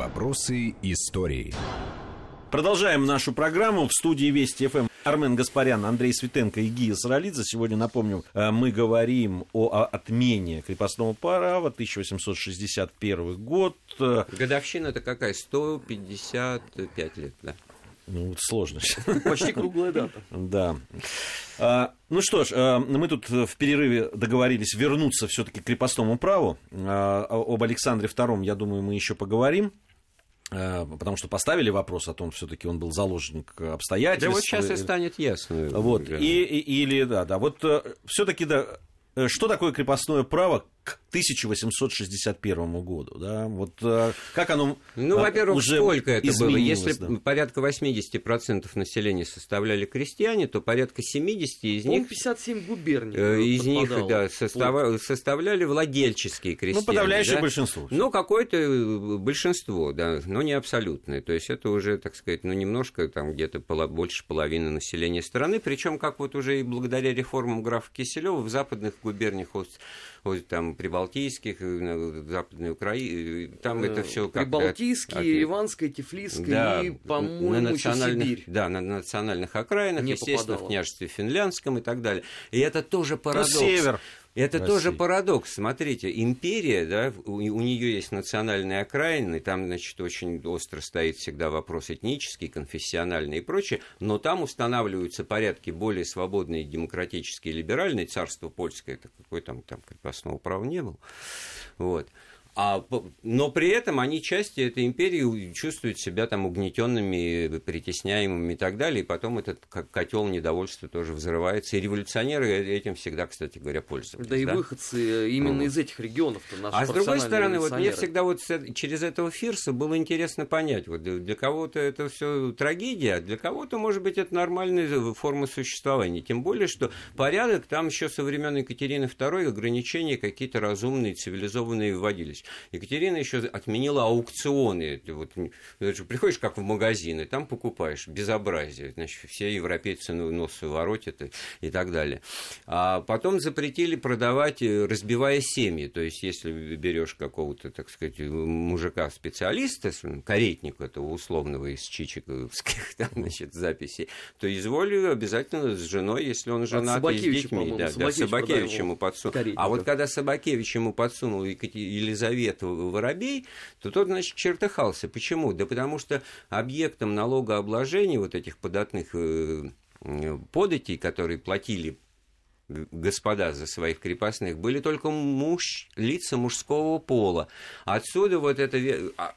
Вопросы истории. Продолжаем нашу программу в студии Вести ФМ. Армен Гаспарян, Андрей Светенко и Гия Саралидзе. Сегодня, напомню, э, мы говорим о отмене крепостного права 1861 год. Годовщина это какая? 155 лет, да? Ну, сложно. Почти круглая дата. Да. А, ну что ж, а, мы тут в перерыве договорились вернуться все-таки к крепостному праву. А, об Александре II, я думаю, мы еще поговорим. А, потому что поставили вопрос о том, все-таки он был заложник обстоятельств. Да вот сейчас и станет ясно. Вот. И, и, или, да, да. Вот э, все-таки, да, э, что такое крепостное право, к 1861 году, да, вот э, как оно Ну, э, во-первых, уже сколько это было? Если да. порядка 80% населения составляли крестьяне, то порядка 70 из По-моему, них... 57 губерний. э, Из них, да, состава- составляли владельческие крестьяне. Ну, подавляющее да? большинство. Ну, какое-то э, большинство, да, но не абсолютное. То есть это уже, так сказать, ну, немножко, там, где-то поло- больше половины населения страны. Причем, как вот уже и благодаря реформам графа Киселева в западных губерниях, вот, вот там, прибалтийских, э, на Западной Украине, там это все как Прибалтийские, Ливанская, Тифлисская и, по-моему, на национальных, Сибирь. да, на национальных окраинах, Не естественно, попадало. в княжестве финляндском и так далее. И это тоже парадокс. Ну, север. Это России. тоже парадокс. Смотрите, империя, да, у, у нее есть национальные окраины, там, значит, очень остро стоит всегда вопрос этнический, конфессиональный и прочее, но там устанавливаются порядки более свободные, демократические, либеральные. Царство польское, это какое там, там крепостного права не было. Вот. А, но при этом они части этой империи чувствуют себя там угнетенными, притесняемыми и так далее. И потом этот ко- котел недовольства тоже взрывается. И революционеры этим всегда, кстати говоря, пользовались. Да и выходцы именно Вот. из этих регионов-то наши А с другой стороны, вот мне всегда вот э- через этого Фирса было интересно понять, вот для кого-то это все трагедия, а для кого-то, может быть, это нормальная э, форма существования. Тем более, что порядок там еще со времен Екатерины II ограничения какие-то разумные, цивилизованные вводились. Екатерина еще отменила аукционы. Вот, же приходишь как в магазин, и там покупаешь безобразие. Значит, все европейцы ну, нос воротят и, и так далее. А потом запретили продавать, э, разбивая семьи. То есть, если берешь какого-то, так сказать, мужика-специалиста, каретника этого условного из чичиковских там, значит, записей, то изволь обязательно с женой, если он женат, и с детьми. Да, да, Собакевич ему подсунул. А вот когда Собакевич ему подсунул Екате- Елизавету Воробей, то тот, значит, чертыхался. Почему? Да потому что объектом налогообложения вот этих податных э, э, податей, которые платили господа за своих крепостных, были только муж, лица мужского пола. Отсюда вот это а,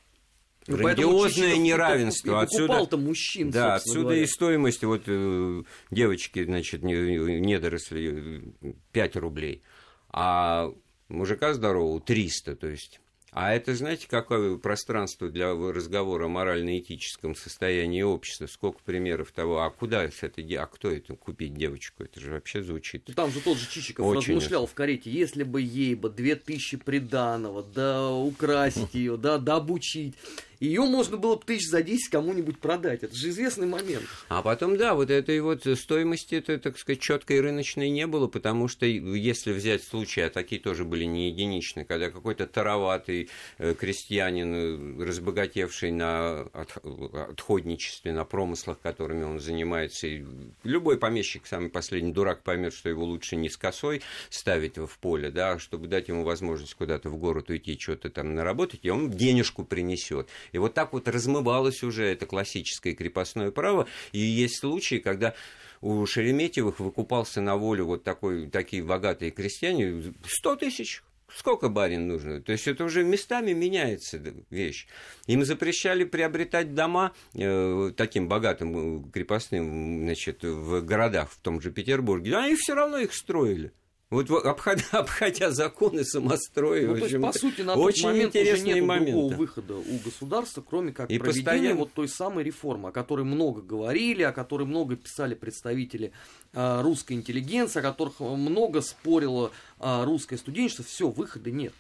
Ну, грандиозное неравенство. Отсюда, покупал-то мужчин, да, отсюда говоря. и стоимость вот э, девочки, значит, не- недоросли э, 5 рублей, а мужика здорового 300, то есть. А это, знаете, какое пространство для разговора о морально-этическом состоянии общества? Сколько примеров того, а куда де- а кто это купить девочку? Это же вообще звучит. Там же тот же Чичиков Очень размышлял в карете, если бы ей бы две тысячи приданого, да украсить ее, да, да обучить, ее можно было бы тысяч за 10 кому-нибудь продать. Это же известный момент. А потом, да, вот этой вот стоимости, это, так сказать, четкой рыночной не было, потому что если взять случаи, а такие тоже были не единичны, когда какой-то тароватый э, крестьянин, э, разбогатевший на отх- отходничестве, на промыслах, которыми он занимается, и любой помещик, самый последний дурак, поймет, что его лучше не с косой ставить в поле, да, а чтобы дать ему возможность куда-то в город уйти, что-то там наработать, и он денежку принесет. И вот так вот размывалось уже это классическое крепостное право. И есть случаи, когда у Шереметьевых выкупался на волю вот такой, такие богатые крестьяне 100 тысяч. Сколько барин нужно? То есть это уже местами меняется вещь. Им запрещали приобретать дома э, таким богатым э, крепостным значит, в городах, в том же Петербурге. А они все равно их строили. Вот во- обходя, обходя законы самостроя. Ну, в то есть, общем, по сути, на тот очень момент уже интересные нет моменты. другого выхода у государства, кроме как И проведения постоянно- вот той самой реформы, о которой много говорили, о которой много писали представители а, русской интеллигенции, о которых много спорило а, русское студенчество. Все, выхода нет.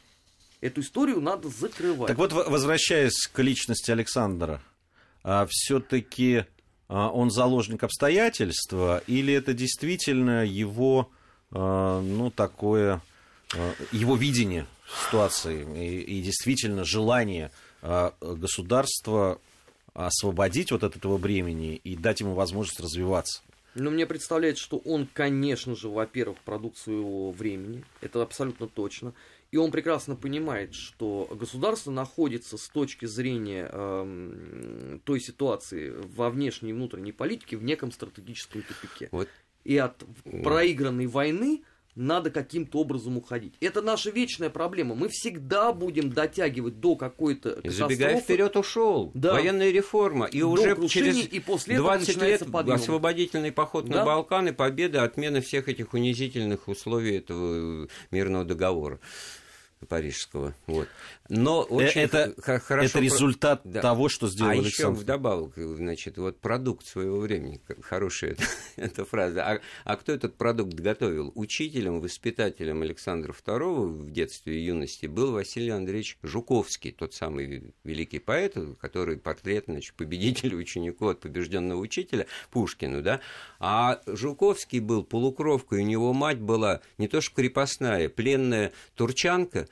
Эту историю надо закрывать. Так вот, возвращаясь к личности Александра, все-таки он заложник обстоятельства, или это действительно его, а, ну, такое э, его видение ситуации и, и действительно желание э, государства освободить вот от этого бремени и дать ему возможность развиваться. Ну, мне представляется, что он, конечно же, во-первых, продукт своего времени. Это абсолютно точно. И он прекрасно понимает, что государство находится с точки зрения э, той ситуации во внешней и внутренней политике в неком стратегическом тупике. Вот. И от проигранной войны надо каким-то образом уходить. Это наша вечная проблема. Мы всегда будем дотягивать до какой-то катастрофы. Забегая вперед, ушел. Да. Военная реформа. И до уже через и после 20 лет подъем. освободительный поход да? на Балканы, победа, отмена всех этих унизительных условий этого мирного договора парижского. Вот. Но э, очень это, хорошо... Это результат да. того, что сделал а Александр. еще вдобавок, значит, вот продукт своего времени, хорошая эта, эта фраза. А, а кто этот продукт готовил? Учителем, воспитателем Александра II в детстве и юности был Василий Андреевич Жуковский, тот самый великий поэт, который портрет, значит, победителя ученику от побежденного учителя Пушкину, да? А Жуковский был полукровкой, у него мать была не то что крепостная, пленная турчанка,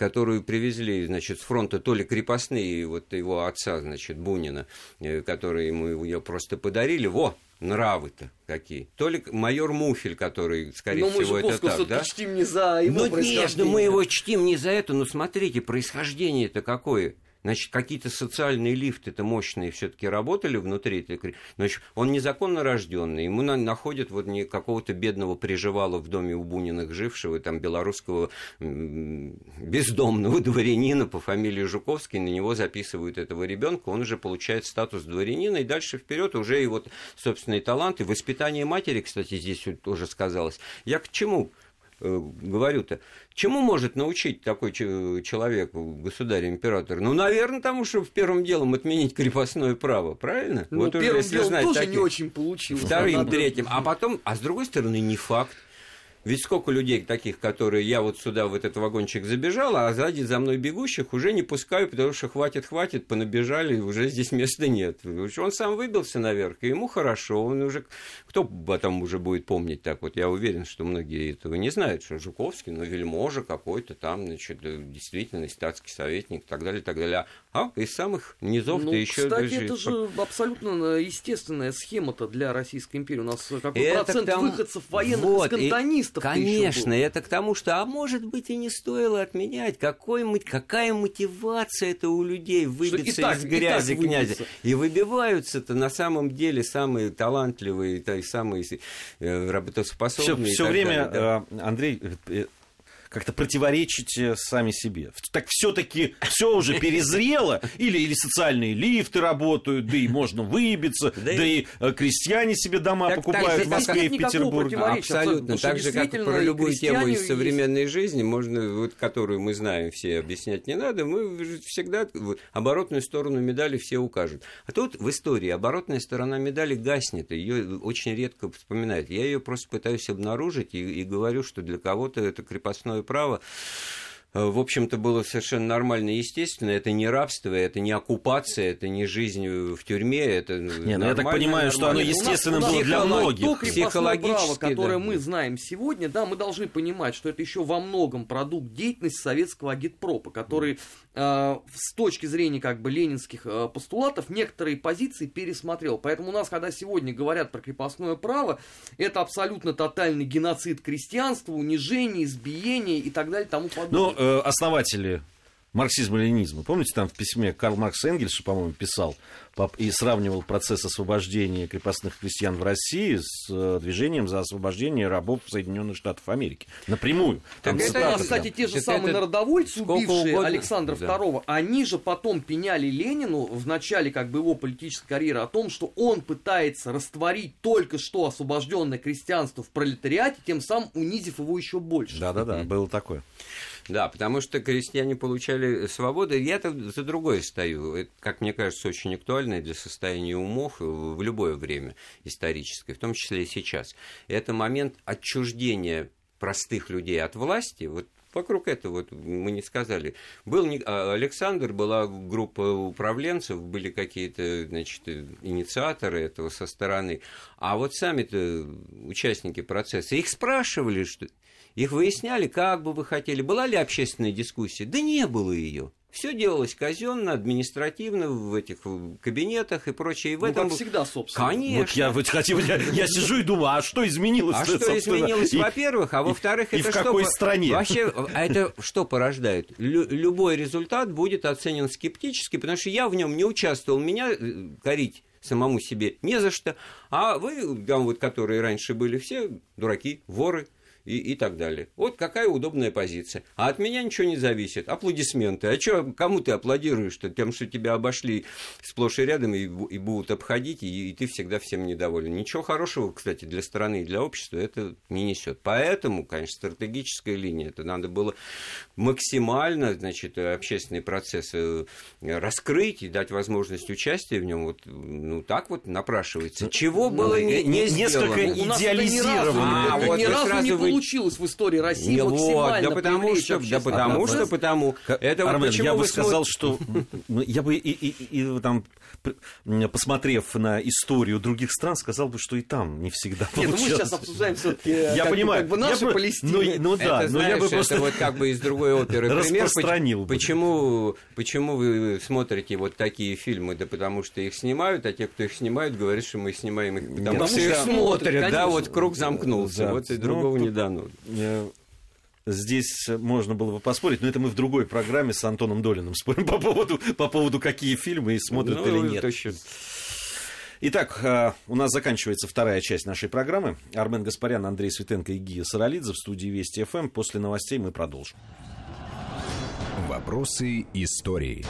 которую привезли, значит, с фронта то ли крепостные, вот его отца, значит, Бунина, э, которые ему ее просто подарили, во, нравы-то какие. То ли майор Муфель, который, скорее но всего, это так, да? чтим не за его Ну, нет, мы его чтим не за это, но смотрите, происхождение это какое. Значит, какие-то социальные лифты-то мощные все-таки работали внутри. Значит, он незаконно рожденный, ему на, находят вот не какого-то бедного приживала в доме у Буниных жившего, там, белорусского бездомного дворянина по фамилии Жуковский, на него записывают этого ребенка, он уже получает статус дворянина, и дальше вперед уже и вот собственный талант, и воспитание матери, кстати, здесь тоже сказалось. Я к чему? Э, говорю-то, чему может научить такой человек, государь-император? Ну, наверное, тому, что первым делом отменить крепостное право, правильно? Ну, вот первым уже, делом знать, тоже таких, не очень получилось. Вторым, третьим. А потом, а с другой стороны, не факт. Ведь сколько людей таких, которые я вот сюда в этот вагончик забежал, а сзади за мной бегущих уже не пускаю, потому что хватит, хватит, понабежали, уже здесь места нет. Он сам выбился наверх, и ему хорошо, он уже, кто потом уже будет помнить так вот, я уверен, что многие этого не знают, что Жуковский, ну, вельможа какой-то там, значит, действительно, статский советник и так далее, и так далее. А из самых низов ну, еще... Кстати, даже... это же абсолютно естественная схема-то для Российской империи. У нас какой это процент там... выходцев военных вот, из кантонистов и... Конечно, это к тому, что, а может быть, и не стоило отменять. Какой, какая мотивация это у людей выбиться так, из грязи князя? И выбиваются-то на самом деле самые талантливые, и самые э, работоспособные. Все, все время, далее, да. Э, Андрей, э, как-то противоречите сами себе. Так все-таки все уже перезрело, или, или социальные лифты работают, да и можно выбиться, да, да и э, крестьяне себе дома так, покупают так, в Москве и в Петербурге. Абсолютно. Так же, как про любую тему из современной есть. жизни, можно, вот, которую мы знаем, все объяснять не надо, мы всегда оборотную сторону медали все укажут. А тут в истории оборотная сторона медали гаснет, ее очень редко вспоминают. Я ее просто пытаюсь обнаружить и, и говорю, что для кого-то это крепостное основное право в общем-то, было совершенно нормально и естественно. Это не рабство, это не оккупация, это не жизнь в тюрьме. Это не, ну я так понимаю, что оно естественно было для многих. То психологически, право, которое да. мы знаем сегодня, да, мы должны понимать, что это еще во многом продукт деятельности советского агитпропа, который э, с точки зрения как бы ленинских э, постулатов некоторые позиции пересмотрел. Поэтому у нас, когда сегодня говорят про крепостное право, это абсолютно тотальный геноцид крестьянства, унижение, избиение и так далее тому подобное. Ну, Э, основатели марксизма-ленинизма. Помните, там в письме Карл Маркс Энгельсу, по-моему, писал и сравнивал процесс освобождения крепостных крестьян в России с э, движением за освобождение рабов Соединенных Штатов Америки. Напрямую. Там так это, кстати, те же так самые это... народовольцы, убившие угодно. Александра да. II, они же потом пеняли Ленину в начале как бы его политической карьеры о том, что он пытается растворить только что освобожденное крестьянство в пролетариате, тем самым унизив его еще больше. Да-да-да, было такое. Да, потому что крестьяне получали свободу. Я-то за другое стою. Это, как мне кажется, очень актуально для состояния умов в любое время историческое, в том числе и сейчас. Это момент отчуждения простых людей от власти. Вот вокруг этого вот мы не сказали. Был а, Александр, была группа управленцев, были какие-то, значит, инициаторы этого со стороны. А вот сами-то участники процесса, их спрашивали, что их выясняли, как бы вы хотели. Была ли общественная дискуссия? Да не было ее. Все делалось казенно, административно, в этих кабинетах и прочее. И в ну, этом... как всегда, собственно. Конечно. Вот я, вот, хотел, я, я сижу и думаю, а что изменилось? А что изменилось, во-первых, а во-вторых, это и в что? какой по... стране? Вообще, а это что порождает? Лю- любой результат будет оценен скептически, потому что я в нем не участвовал. Меня э, корить самому себе не за что. А вы, там вот, которые раньше были все дураки, воры, и, и так далее. Вот какая удобная позиция. А от меня ничего не зависит. Аплодисменты. А что, кому ты аплодируешь? -то? Тем, что тебя обошли сплошь и рядом и, и будут обходить, и, и ты всегда всем недоволен. Ничего хорошего, кстати, для страны и для общества это не несет. Поэтому, конечно, стратегическая линия. Это надо было максимально, значит, общественный процесс э, раскрыть и дать возможность участия в нем. Вот, ну, так вот напрашивается. Ну, Чего ну, было не, не Несколько идеализировано. А, вот ни разу не получилось в истории России не, максимально вот, да потому что, да потому что, потому. Это Армен, вот почему я бы сказал, что ну, я бы и, и, и там посмотрев на историю других стран, сказал бы, что и там не всегда Нет, ну мы сейчас обсуждаем все-таки я как, понимаю, как бы наши я Палестины. Ну, ну да, это, но знаешь, я бы просто... Это вот как бы из другой оперы пример. Распространил почему, почему вы смотрите вот такие фильмы? Да потому что их снимают, а те, кто их снимают, говорят, что мы снимаем их потому, потому что их смотрят. Да, вот круг замкнулся. Да. Вот и другого ну, не дано. Э, здесь можно было бы поспорить, но это мы в другой программе с Антоном Долиным спорим по поводу, по поводу какие фильмы и смотрят ну, или нет. Точно. Итак, э, у нас заканчивается вторая часть нашей программы. Армен Гаспарян, Андрей Светенко и Гия Саралидзе в студии Вести ФМ. После новостей мы продолжим. Вопросы истории.